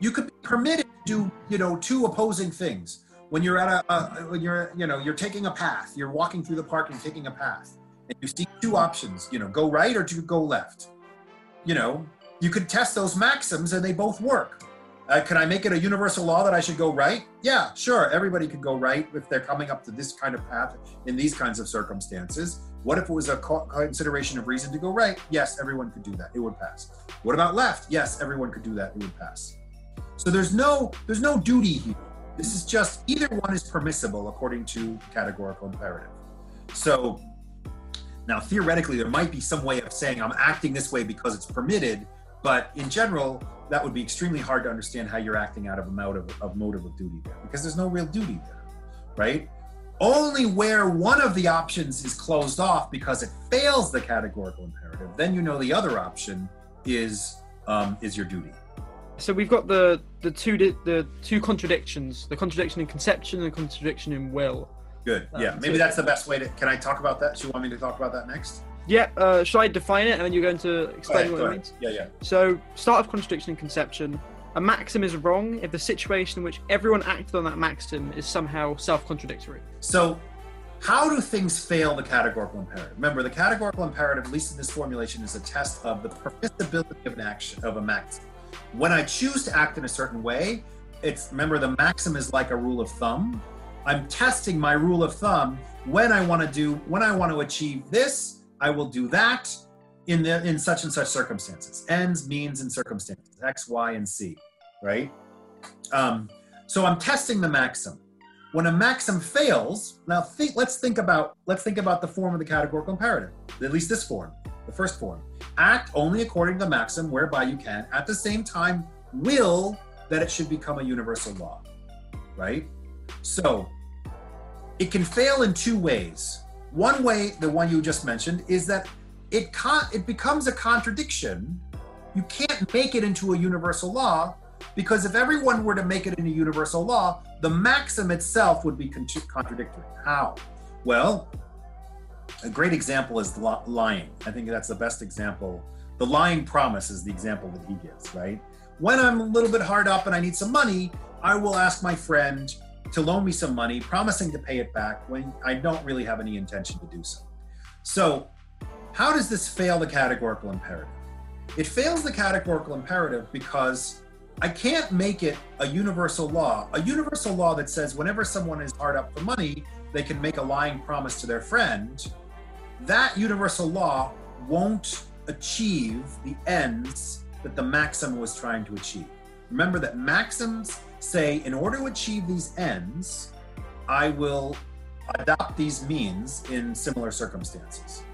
you could be permitted to do, you know, two opposing things. When you're at a, uh, when you're, you know, you're taking a path, you're walking through the park and taking a path, you see two options, you know, go right or to go left. You know, you could test those maxims and they both work. Uh, can I make it a universal law that I should go right? Yeah, sure. Everybody could go right if they're coming up to this kind of path in these kinds of circumstances. What if it was a consideration of reason to go right? Yes, everyone could do that. It would pass. What about left? Yes, everyone could do that. It would pass. So there's no there's no duty here. This is just either one is permissible according to categorical imperative. So now theoretically there might be some way of saying I'm acting this way because it's permitted, but in general that would be extremely hard to understand how you're acting out of a motive of motive of duty there because there's no real duty there, right? Only where one of the options is closed off because it fails the categorical imperative, then you know the other option is um, is your duty. So we've got the the two the two contradictions: the contradiction in conception and the contradiction in will. Good. Um, Yeah, maybe so- that's the best way to. Can I talk about that? Do you want me to talk about that next? Yeah. Uh, should I define it and then you're going to explain ahead, what it ahead. means? Yeah, yeah. So, start of contradiction and conception. A maxim is wrong if the situation in which everyone acted on that maxim is somehow self-contradictory. So, how do things fail the categorical imperative? Remember, the categorical imperative, at least in this formulation, is a test of the permissibility of an action of a maxim. When I choose to act in a certain way, it's remember the maxim is like a rule of thumb. I'm testing my rule of thumb when I want to do when I want to achieve this, I will do that in the in such and such circumstances. Ends, means, and circumstances. X, Y, and C, Right? Um, so I'm testing the maxim when a maxim fails now think let's think about let's think about the form of the categorical imperative at least this form the first form act only according to the maxim whereby you can at the same time will that it should become a universal law right so it can fail in two ways one way the one you just mentioned is that it con- it becomes a contradiction you can't make it into a universal law because if everyone were to make it into a universal law, the maxim itself would be con- contradictory. How? Well, a great example is lying. I think that's the best example. The lying promise is the example that he gives, right? When I'm a little bit hard up and I need some money, I will ask my friend to loan me some money, promising to pay it back when I don't really have any intention to do so. So, how does this fail the categorical imperative? It fails the categorical imperative because I can't make it a universal law, a universal law that says whenever someone is hard up for money, they can make a lying promise to their friend. That universal law won't achieve the ends that the maxim was trying to achieve. Remember that maxims say, in order to achieve these ends, I will adopt these means in similar circumstances.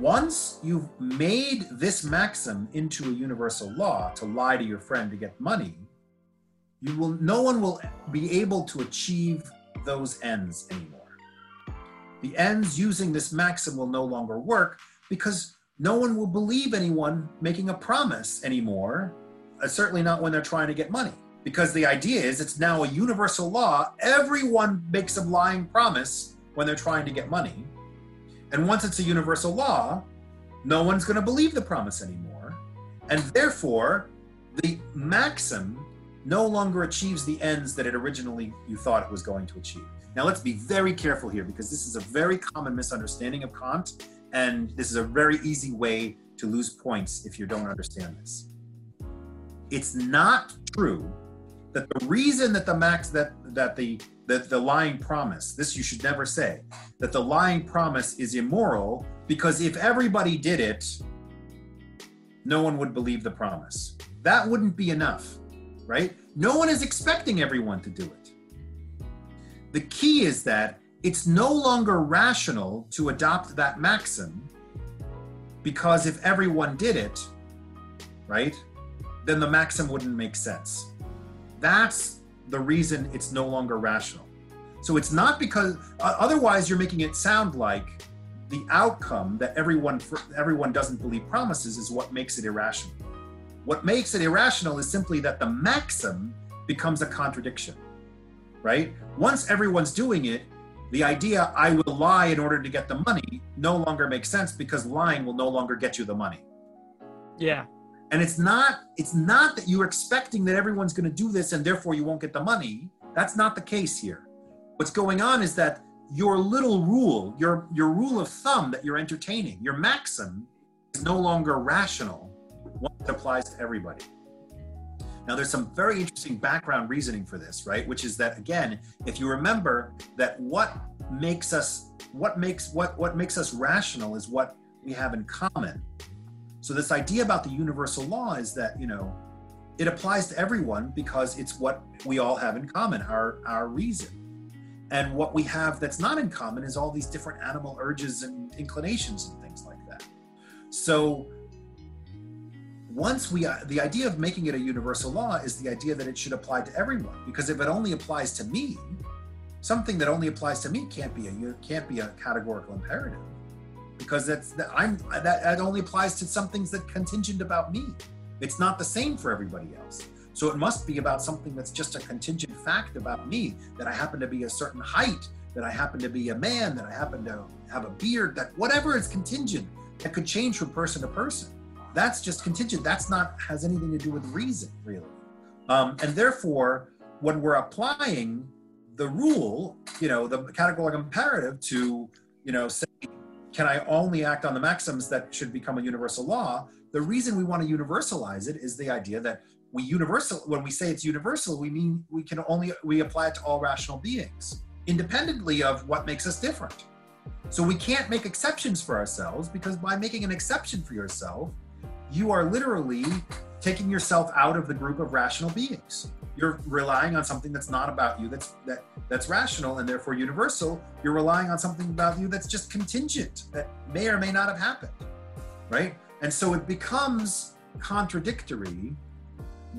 Once you've made this maxim into a universal law to lie to your friend to get money, you will no one will be able to achieve those ends anymore. The ends using this maxim will no longer work because no one will believe anyone making a promise anymore, uh, certainly not when they're trying to get money. Because the idea is it's now a universal law. Everyone makes a lying promise when they're trying to get money. And once it's a universal law, no one's going to believe the promise anymore. And therefore, the maxim no longer achieves the ends that it originally you thought it was going to achieve. Now, let's be very careful here because this is a very common misunderstanding of Kant, and this is a very easy way to lose points if you don't understand this. It's not true that the reason that the max that that the that the lying promise this you should never say that the lying promise is immoral because if everybody did it no one would believe the promise. That wouldn't be enough right? No one is expecting everyone to do it. The key is that it's no longer rational to adopt that maxim because if everyone did it right then the maxim wouldn't make sense that's the reason it's no longer rational. So it's not because otherwise you're making it sound like the outcome that everyone everyone doesn't believe promises is what makes it irrational. What makes it irrational is simply that the maxim becomes a contradiction. Right? Once everyone's doing it, the idea I will lie in order to get the money no longer makes sense because lying will no longer get you the money. Yeah and it's not it's not that you're expecting that everyone's going to do this and therefore you won't get the money. That's not the case here. What's going on is that your little rule your your rule of thumb that you're entertaining your maxim is no longer rational. Once it applies to everybody. Now there's some very interesting background reasoning for this right? Which is that again if you remember that what makes us what makes what what makes us rational is what we have in common so this idea about the universal law is that, you know, it applies to everyone because it's what we all have in common, our our reason. And what we have that's not in common is all these different animal urges and inclinations and things like that. So once we uh, the idea of making it a universal law is the idea that it should apply to everyone because if it only applies to me something that only applies to me can't be a can't be a categorical imperative because that's that I'm that, that only applies to some things that contingent about me. It's not the same for everybody else. So it must be about something that's just a contingent fact about me that I happen to be a certain height, that I happen to be a man, that I happen to have a beard, that whatever is contingent that could change from person to person. That's just contingent. That's not has anything to do with reason, really. Um, and therefore, when we're applying the rule, you know, the categorical imperative to, you know, say can I only act on the maxims that should become a universal law? The reason we want to universalize it is the idea that we universal when we say it's universal, we mean we can only we apply it to all rational beings, independently of what makes us different. So we can't make exceptions for ourselves because by making an exception for yourself, you are literally taking yourself out of the group of rational beings you're relying on something that's not about you that's that that's rational and therefore universal you're relying on something about you that's just contingent that may or may not have happened right? And so it becomes contradictory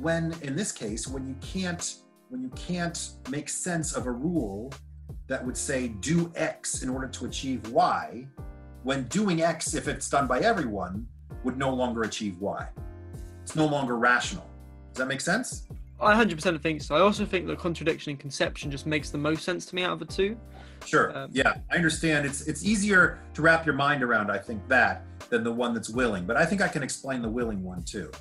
when in this case when you can't when you can't make sense of a rule that would say do x in order to achieve y when doing x if it's done by everyone would no longer achieve y. It's no longer rational. Does that make sense I 100% think so. I also think that contradiction and conception just makes the most sense to me out of the two. Sure. Um, yeah, I understand. It's it's easier to wrap your mind around. I think that than the one that's willing. But I think I can explain the willing one too.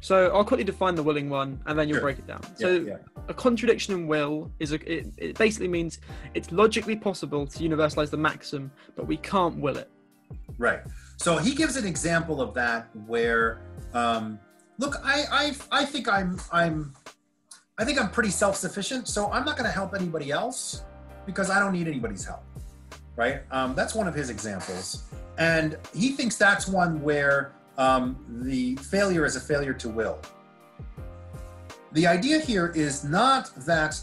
So I'll quickly define the willing one, and then you'll sure. break it down. So yeah, yeah. a contradiction in will is a it, it basically means it's logically possible to universalize the maxim, but we can't will it. Right. So he gives an example of that where, um, look, I I I think I'm I'm I think I'm pretty self sufficient, so I'm not going to help anybody else because I don't need anybody's help. Right? Um, that's one of his examples. And he thinks that's one where um, the failure is a failure to will. The idea here is not that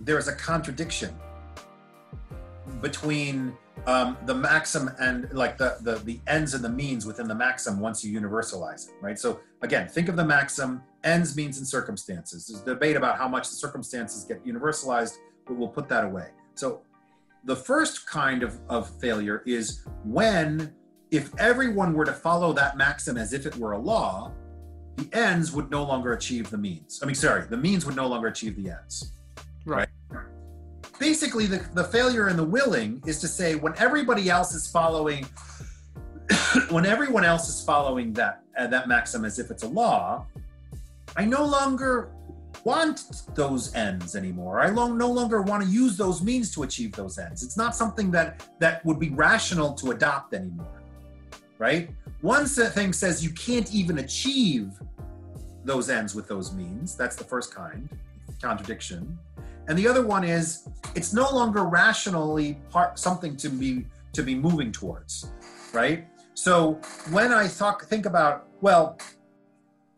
there is a contradiction between um, the maxim and like the, the the ends and the means within the maxim once you universalize it, right? So again, think of the maxim ends, means, and circumstances. There's debate about how much the circumstances get universalized, but we'll put that away. So the first kind of, of failure is when, if everyone were to follow that maxim as if it were a law, the ends would no longer achieve the means. I mean, sorry, the means would no longer achieve the ends. Right. Basically, the, the failure in the willing is to say when everybody else is following, when everyone else is following that uh, that maxim as if it's a law, I no longer want those ends anymore. I long, no longer want to use those means to achieve those ends. It's not something that that would be rational to adopt anymore, right? One thing says you can't even achieve those ends with those means. That's the first kind, contradiction. And the other one is it's no longer rationally part something to be to be moving towards, right? So when I talk think about well,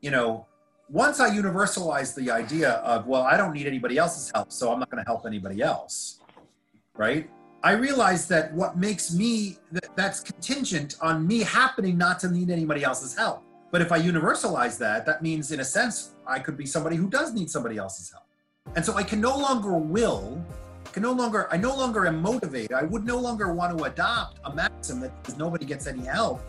you know, once I universalized the idea of well, I don't need anybody else's help, so I'm not going to help anybody else, right? I realized that what makes me that, that's contingent on me happening not to need anybody else's help. But if I universalize that, that means in a sense I could be somebody who does need somebody else's help. And so I can no longer will, can no longer I no longer am motivated. I would no longer want to adopt a maxim that nobody gets any help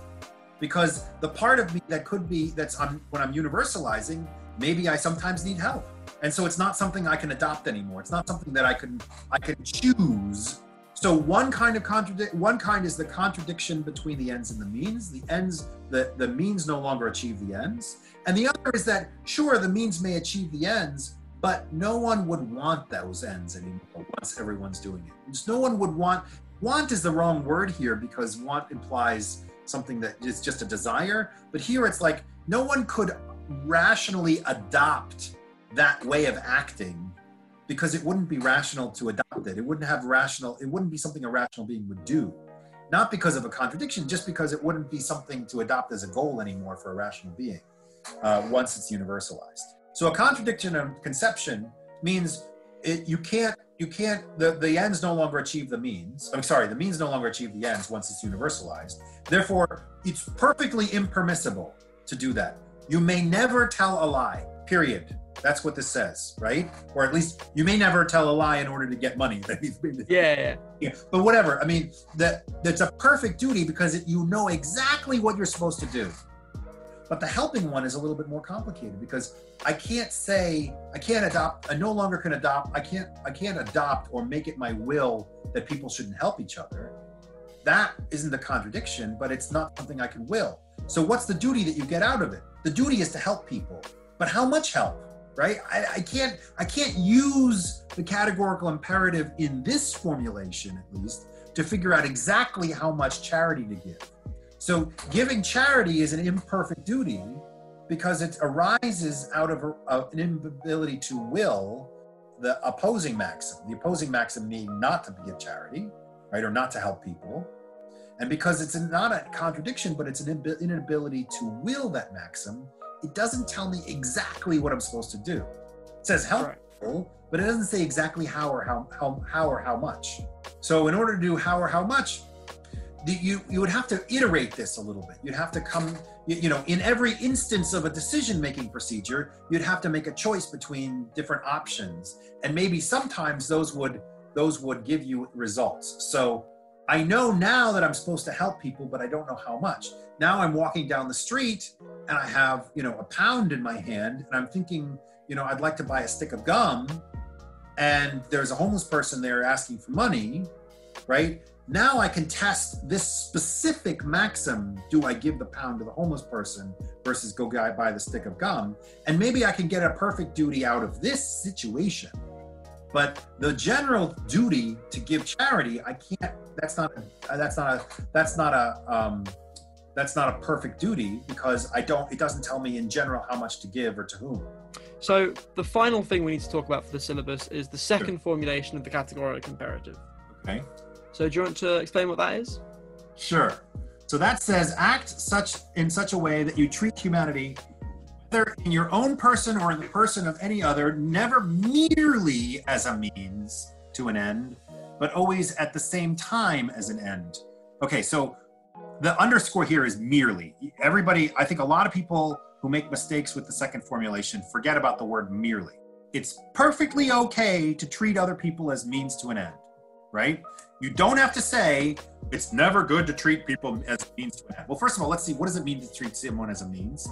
because the part of me that could be that's on when I'm universalizing, maybe I sometimes need help. And so it's not something I can adopt anymore. It's not something that I can I can choose so one kind of contradict one kind is the contradiction between the ends and the means. The ends, the, the means no longer achieve the ends. And the other is that sure, the means may achieve the ends, but no one would want those ends anymore once everyone's doing it. Just no one would want want is the wrong word here because want implies something that is just a desire. But here it's like no one could rationally adopt that way of acting because it wouldn't be rational to adopt it. It wouldn't have rational, it wouldn't be something a rational being would do. Not because of a contradiction, just because it wouldn't be something to adopt as a goal anymore for a rational being uh, once it's universalized. So a contradiction of conception means it, you can't you can't the, the ends no longer achieve the means i'm sorry the means no longer achieve the ends once it's universalized therefore it's perfectly impermissible to do that you may never tell a lie period that's what this says, right? Or at least you may never tell a lie in order to get money. yeah, yeah. yeah. But whatever. I mean, that that's a perfect duty because it, you know exactly what you're supposed to do. But the helping one is a little bit more complicated because I can't say I can't adopt. I no longer can adopt. I can't. I can't adopt or make it my will that people shouldn't help each other. That isn't a contradiction, but it's not something I can will. So what's the duty that you get out of it? The duty is to help people. But how much help? right? I, I, can't I can't use the categorical imperative in this formulation, at least, to figure out exactly how much charity to give. So giving charity is an imperfect duty because it arises out of a, a, an inability to will the opposing maxim. The opposing maxim being not to give charity, right, or not to help people. And because it's not a contradiction, but it's an inability to will that maxim, it doesn't tell me exactly what I'm supposed to do. It says help right. but it doesn't say exactly how or how, how, how or how much. So in order to do how or how much, you, you would have to iterate this a little bit. You'd have to come, you, you know, in every instance of a decision making procedure, you'd have to make a choice between different options. And maybe sometimes those would those would give you results. So I know now that I'm supposed to help people, but I don't know how much. Now I'm walking down the street and I have, you know, a pound in my hand and I'm thinking, you know, I'd like to buy a stick of gum and there's a homeless person there asking for money, right? Now I can test this specific maxim. Do I give the pound to the homeless person versus go buy the stick of gum? And maybe I can get a perfect duty out of this situation. But the general duty to give charity, I can't. That's not. A, that's not a. That's not a. Um, that's not a perfect duty because I don't. It doesn't tell me in general how much to give or to whom. So the final thing we need to talk about for the syllabus is the second sure. formulation of the categorical imperative. Okay. So do you want to explain what that is? Sure. So that says act such in such a way that you treat humanity whether in your own person or in the person of any other, never merely as a means to an end, but always at the same time as an end. Okay, so the underscore here is merely. Everybody, I think a lot of people who make mistakes with the second formulation forget about the word merely. It's perfectly okay to treat other people as means to an end, right? You don't have to say it's never good to treat people as means to an end. Well, first of all, let's see what does it mean to treat someone as a means?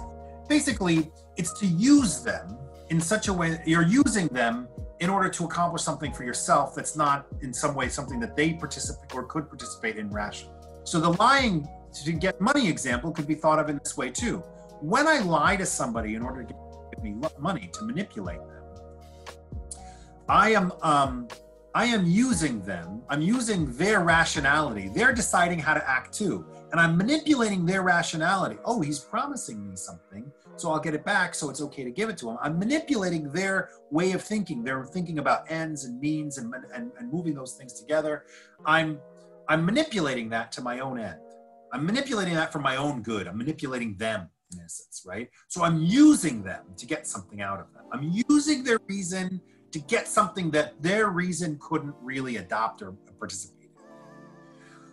basically it's to use them in such a way you're using them in order to accomplish something for yourself that's not in some way something that they participate or could participate in rationally. So the lying to get money example could be thought of in this way too. When I lie to somebody in order to get me money to manipulate them, I am um, I am using them. I'm using their rationality. They're deciding how to act too, and I'm manipulating their rationality. Oh, he's promising me something, so I'll get it back. So it's okay to give it to him. I'm manipulating their way of thinking. They're thinking about ends and means and and, and moving those things together. I'm I'm manipulating that to my own end. I'm manipulating that for my own good. I'm manipulating them in essence, right? So I'm using them to get something out of them. I'm using their reason to get something that their reason couldn't really adopt or participate in.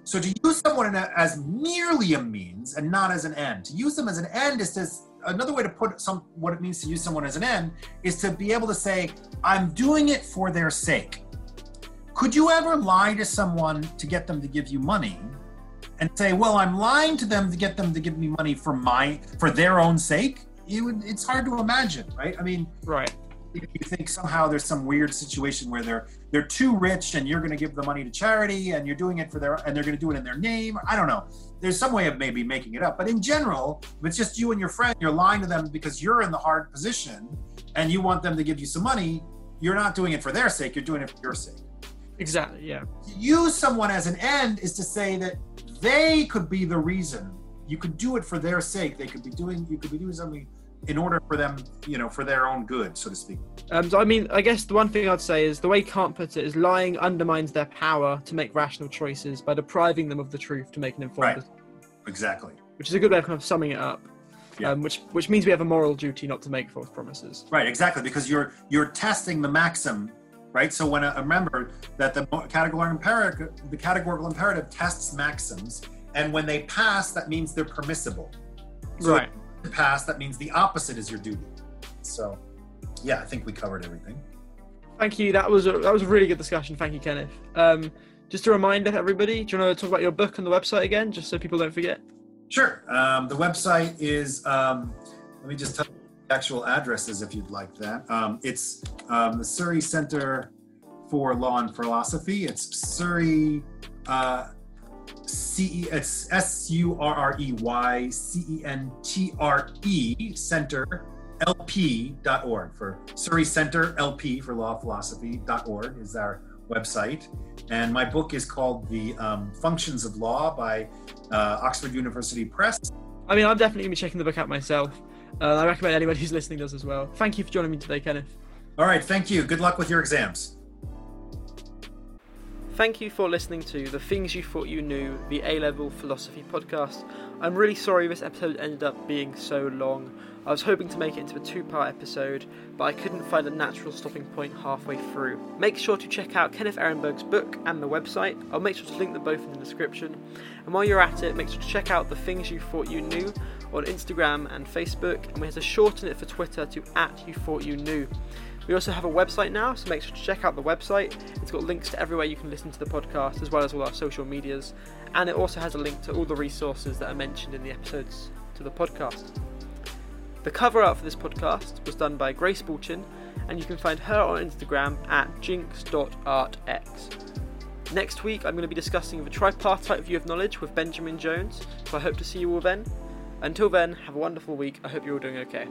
So to use someone as merely a means and not as an end, to use them as an end is just another way to put some what it means to use someone as an end is to be able to say, I'm doing it for their sake. Could you ever lie to someone to get them to give you money and say, "Well, I'm lying to them to get them to give me money for my for their own sake"? You would, it's hard to imagine, right? I mean, right you think somehow there's some weird situation where they're they're too rich and you're going to give the money to charity and you're doing it for their and they're going to do it in their name? I don't know. There's some way of maybe making it up. But in general if it's just you and your friend you're lying to them because you're in the hard position and you want them to give you some money you're not doing it for their sake you're doing it for your sake. Exactly yeah. To use someone as an end is to say that they could be the reason. You could do it for their sake. They could be doing you could be doing something in order for them, you know, for their own good, so to speak. Um, so I mean, I guess the one thing I'd say is the way Kant puts it is lying undermines their power to make rational choices by depriving them of the truth to make an informed. Right. Decision. Exactly. Which is a good way of kind of summing it up. Yeah. Um, which which means we have a moral duty not to make false promises. Right. Exactly. Because you're you're testing the maxim. Right. So when I remember that the categorical imperative, the categorical imperative tests maxims, and when they pass, that means they're permissible. So right pass, that means the opposite is your duty. So, yeah, I think we covered everything. Thank you. That was a, that was a really good discussion. Thank you, Kenneth. Um, just a reminder, everybody, do you want to talk about your book and the website again, just so people don't forget? Sure. Um, the website is, um, let me just tell you the actual addresses if you'd like that. Um, it's um, the Surrey Center for Law and Philosophy. It's Surrey uh, C E it's S U R R E Y C E N T R E Center LP.org for Surrey Center LP for Law Philosophy.org is our website. And my book is called The um, Functions of Law by uh, Oxford University Press. I mean, I'm definitely going to be checking the book out myself. Uh, I recommend anybody who's listening does as well. Thank you for joining me today, Kenneth. All right, thank you. Good luck with your exams. Thank you for listening to The Things You Thought You Knew, the A Level Philosophy podcast. I'm really sorry this episode ended up being so long. I was hoping to make it into a two part episode, but I couldn't find a natural stopping point halfway through. Make sure to check out Kenneth Ehrenberg's book and the website. I'll make sure to link them both in the description. And while you're at it, make sure to check out The Things You Thought You Knew on Instagram and Facebook, and we have to shorten it for Twitter to at You Thought You Knew. We also have a website now, so make sure to check out the website. It's got links to everywhere you can listen to the podcast, as well as all our social medias, and it also has a link to all the resources that are mentioned in the episodes to the podcast. The cover art for this podcast was done by Grace Bulchin, and you can find her on Instagram at jinx.artx. Next week, I'm going to be discussing the tripartite view of knowledge with Benjamin Jones, so I hope to see you all then. Until then, have a wonderful week. I hope you're all doing okay.